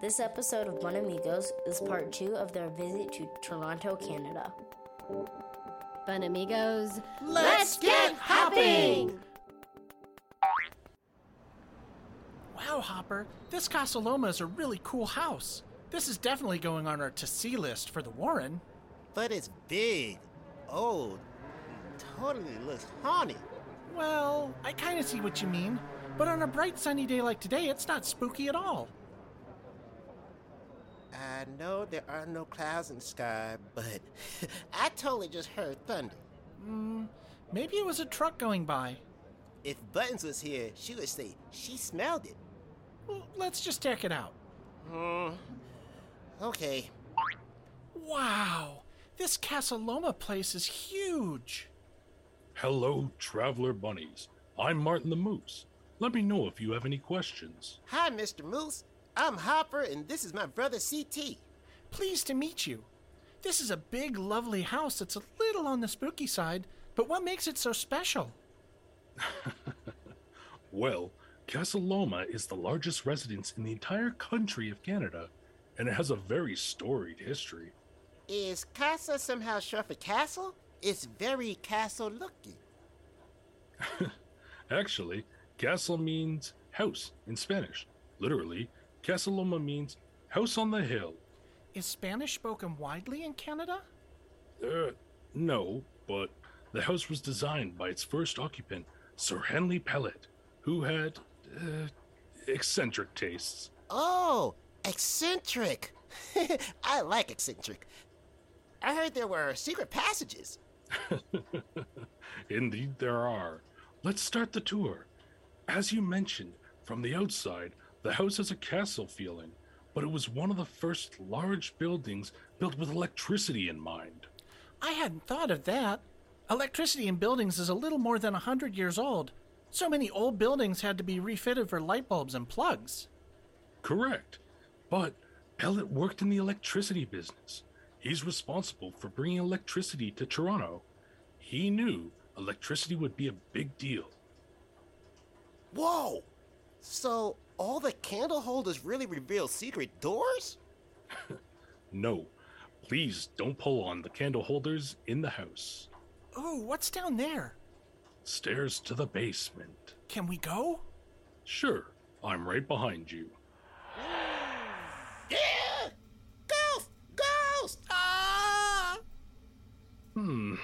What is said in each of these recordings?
This episode of BunnAmigos is part two of their visit to Toronto, Canada. BunnAmigos, Let's get hopping! Wow, Hopper, this Casa Loma is a really cool house. This is definitely going on our to see list for the Warren. But it's big, old, totally looks haunted. Well, I kind of see what you mean, but on a bright sunny day like today, it's not spooky at all. I know there are no clouds in the sky, but I totally just heard thunder. Hmm, maybe it was a truck going by. If Buttons was here, she would say she smelled it. Well, let's just check it out. Hmm, okay, Wow, this Casa Loma place is huge. Hello, traveler bunnies. I'm Martin the Moose. Let me know if you have any questions. hi, Mr. Moose. I'm Hopper, and this is my brother CT. Pleased to meet you. This is a big, lovely house that's a little on the spooky side, but what makes it so special? Well, Casa Loma is the largest residence in the entire country of Canada, and it has a very storied history. Is casa somehow short for castle? It's very castle looking. Actually, castle means house in Spanish. Literally, Casa Loma means house on the hill. Is Spanish spoken widely in Canada? Uh, no, but the house was designed by its first occupant, Sir Henry Pellatt, who had uh, eccentric tastes. Oh, eccentric. I like eccentric. I heard there were secret passages. Indeed, there are. Let's start the tour. As you mentioned, from the outside, the house has a castle feeling, but it was one of the first large buildings built with electricity in mind. I hadn't thought of that. Electricity in buildings is a little more than a hundred years old. So many old buildings had to be refitted for light bulbs and plugs. Correct. But Pellatt worked in the electricity business. He's responsible for bringing electricity to Toronto. He knew electricity would be a big deal. Whoa! So, all the candle holders really reveal secret doors? No, please don't pull on the candle holders in the house. Oh, what's down there? Stairs to the basement. Can we go? Sure, I'm right behind you. Hmm.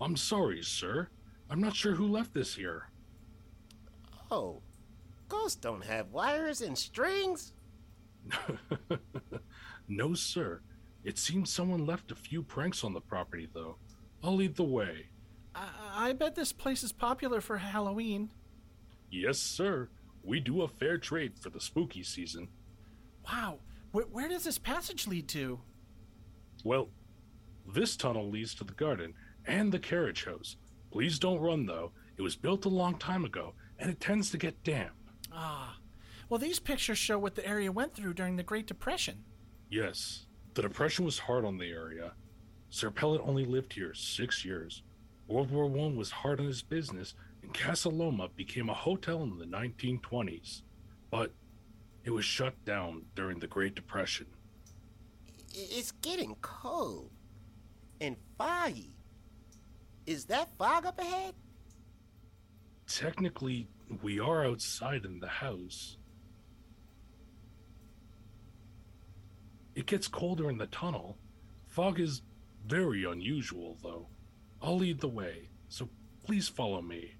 I'm sorry, sir. I'm not sure who left this here. Oh, ghosts don't have wires and strings? No, sir. It seems someone left a few pranks on the property, though. I'll lead the way. I, I bet this place is popular for Halloween. Yes, sir. We do a fair trade for the spooky season. Wow, where, where does this passage lead to? Well, this tunnel leads to the garden and the carriage house. Please don't run, though. It was built a long time ago, and it tends to get damp. Ah. Well, these pictures show what the area went through during the Great Depression. Yes, the Depression was hard on the area. Sir Pellatt only lived here six years. World War I was hard on his business, and Casa Loma became a hotel in the 1920s. But it was shut down during the Great Depression. It's getting cold. And foggy. Is that fog up ahead? Technically, we are outside in the house. It gets colder in the tunnel. Fog is very unusual, though. I'll lead the way, so please follow me.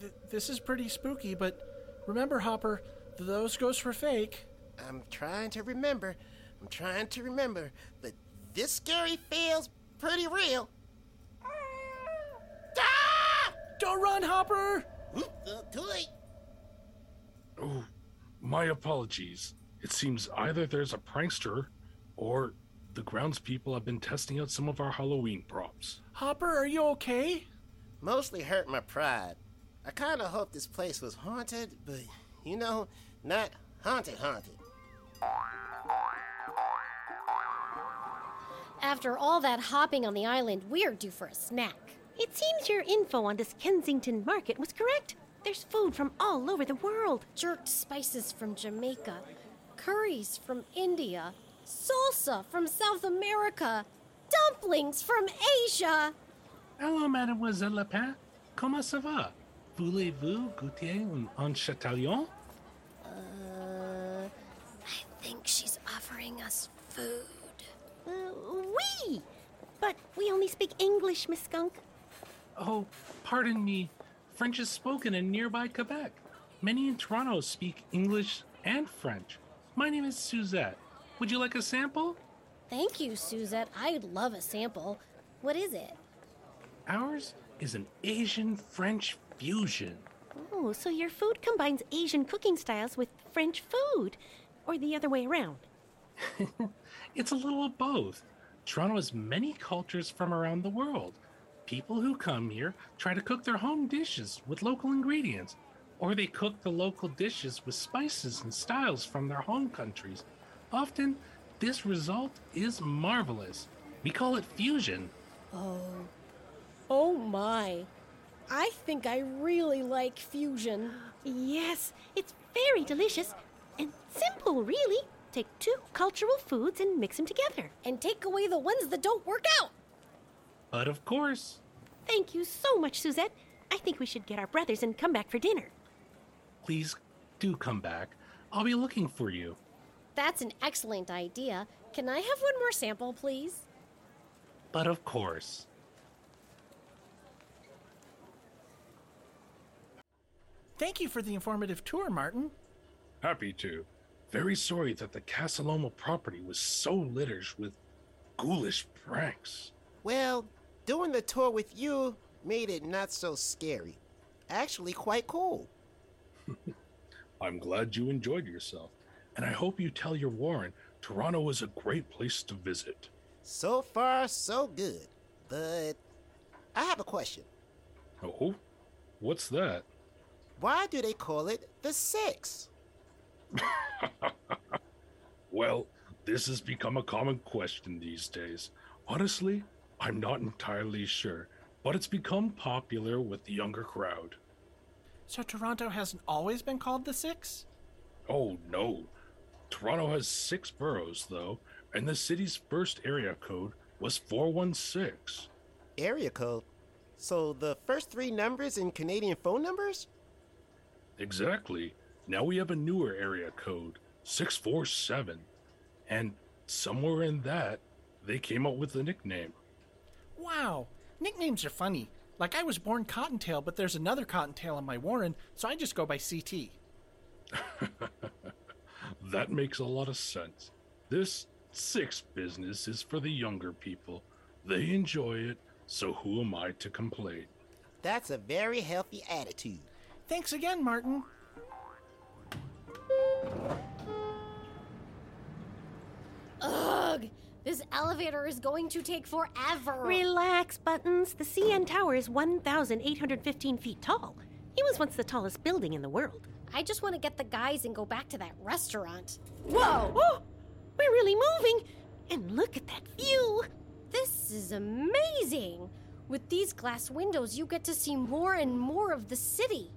Th- this is pretty spooky, but remember, Hopper, those ghosts were fake. I'm trying to remember. I'm trying to remember. But this scary feels pretty real. Ah! Don't run, Hopper! Oop, uh, too late. Oh, my apologies. It seems either there's a prankster or the groundspeople have been testing out some of our Halloween props. Hopper, are you okay? Mostly hurt my pride. I kind of hoped this place was haunted, but you know, not haunted, haunted. After all that hopping on the island, we're due for a snack. It seems your info on this Kensington market was correct. There's food from all over the world. Jerked spices from Jamaica, curries from India, salsa from South America, dumplings from Asia. Hello, Mademoiselle Lapin. Comment ça va? Voulez-vous goûter un, un chatillon? Uh, I think she's offering us food. Uh, we! But we only speak English, Miss Skunk. Oh, pardon me. French is spoken in nearby Quebec. Many in Toronto speak English and French. My name is Suzette. Would you like a sample? Thank you, Suzette. I'd love a sample. What is it? Ours is an Asian French fusion. Oh, so your food combines Asian cooking styles with French food. Or the other way around. It's a little of both. Toronto has many cultures from around the world. People who come here try to cook their home dishes with local ingredients, or they cook the local dishes with spices and styles from their home countries. Often, this result is marvelous. We call it fusion. Oh Oh my. I think I really like fusion. Yes, it's very delicious and simple, really. Take two cultural foods and mix them together. And take away the ones that don't work out. But of course, Thank you so much, Suzette. I think we should get our brothers and come back for dinner. please do come back. I'll be looking for you. That's an excellent idea. Can I have one more sample, please? But of course. Thank you for the informative tour, Martin. Happy to. Very sorry that the Casa Loma property was so littered with ghoulish pranks. Well, doing the tour with you made it not so scary. Actually, quite cool. I'm glad you enjoyed yourself, and I hope you tell your Warren Toronto is a great place to visit. So far, so good. But I have a question. Oh, what's that? Why do they call it the Six? Well, this has become a common question these days. Honestly, I'm not entirely sure, but it's become popular with the younger crowd. So Toronto hasn't always been called the Six? Oh no. Toronto has six boroughs, though, and the city's first area code was 416. Area code. So the first three numbers in Canadian phone numbers? Exactly. Now we have a newer area code, 647. And somewhere in that, they came up with the nickname. Wow, nicknames are funny. Like I was born Cottontail, but there's another Cottontail in my Warren, so I just go by CT. That makes a lot of sense. This six business is for the younger people. They enjoy it, so who am I to complain? That's a very healthy attitude. Thanks again, Martin. This elevator is going to take forever. Relax, Buttons. The CN Tower is 1,815 feet tall. It was once the tallest building in the world. I just want to get the guys and go back to that restaurant. Whoa! Oh, we're really moving! And look at that view! This is amazing! With these glass windows, you get to see more and more of the city.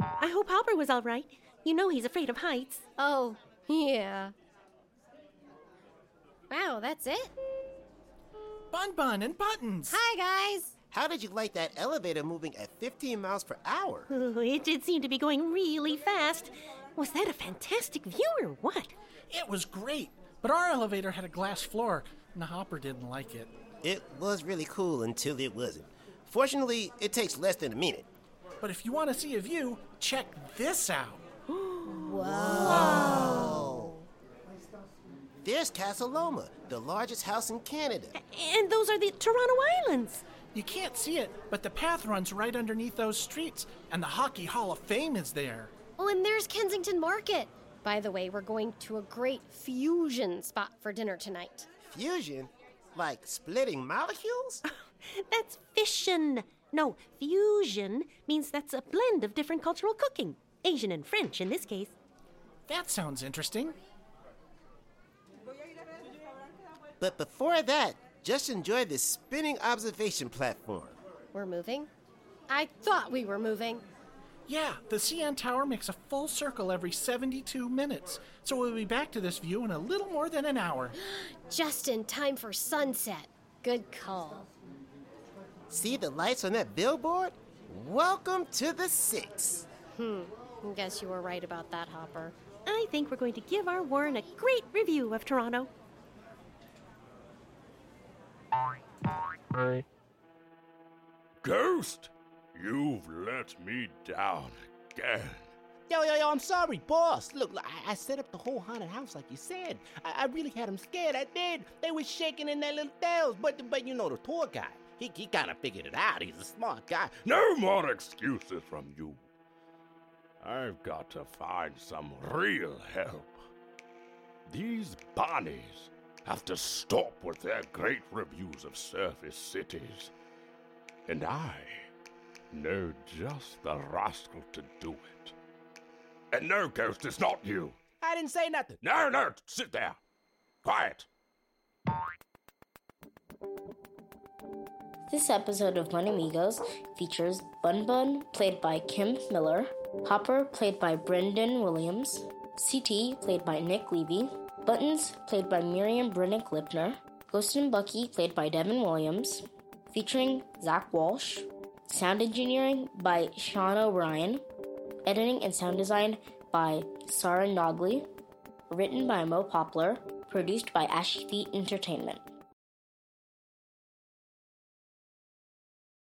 I hope Hopper was all right. You know he's afraid of heights. Oh, yeah. Wow, that's it? Bun Bun and Buttons. Hi, guys! How did you like that elevator moving at 15 miles per hour? Oh, it did seem to be going really fast. Was that a fantastic view or what? It was great, but our elevator had a glass floor, and the Hopper didn't like it. It was really cool until it wasn't. Fortunately, it takes less than a minute. But if you want to see a view, check this out. There's Casa Loma, the largest house in Canada. And those are the Toronto Islands. You can't see it, but the path runs right underneath those streets, and the Hockey Hall of Fame is there. Oh, and there's Kensington Market. By the way, we're going to a great fusion spot for dinner tonight. Fusion? Like splitting molecules? That's fission. No, fusion means that's a blend of different cultural cooking. Asian and French in this case. That sounds interesting. But before that, just enjoy this spinning observation platform. We're moving? I thought we were moving. Yeah, the CN Tower makes a full circle every 72 minutes, so we'll be back to this view in a little more than an hour. Just in time for sunset. Good call. See the lights on that billboard? Welcome to the Six. Hmm, I guess you were right about that, Hopper. I think we're going to give our Warren a great review of Toronto. Ghost, you've let me down again. Yo, yo, yo, I'm sorry, boss. Look, I, I set up the whole haunted house like you said. I, I really had them scared. I did. They were shaking in their little tails. But, but you know, the tour guy, he, he kind of figured it out. He's a smart guy. No more excuses from you. I've got to find some real help. These Bonnies have to stop with their great reviews of surface cities. And I know just the rascal to do it. And no, Ghost, it's not you. I didn't say nothing. No, no, sit there. Quiet. This episode of BunnAmigos features Bun Bun, played by Kim Miller, Hopper, played by Brendan Williams, CT, played by Nick Levy, Buttons, played by Miriam Brennick Lipner, Ghost and Bucky, played by Devin Williams, featuring Zach Walsh, sound engineering by Sean O'Brien, editing and sound design by Sarah Nogley, written by Mo Poplar, produced by Ashy Feet Entertainment.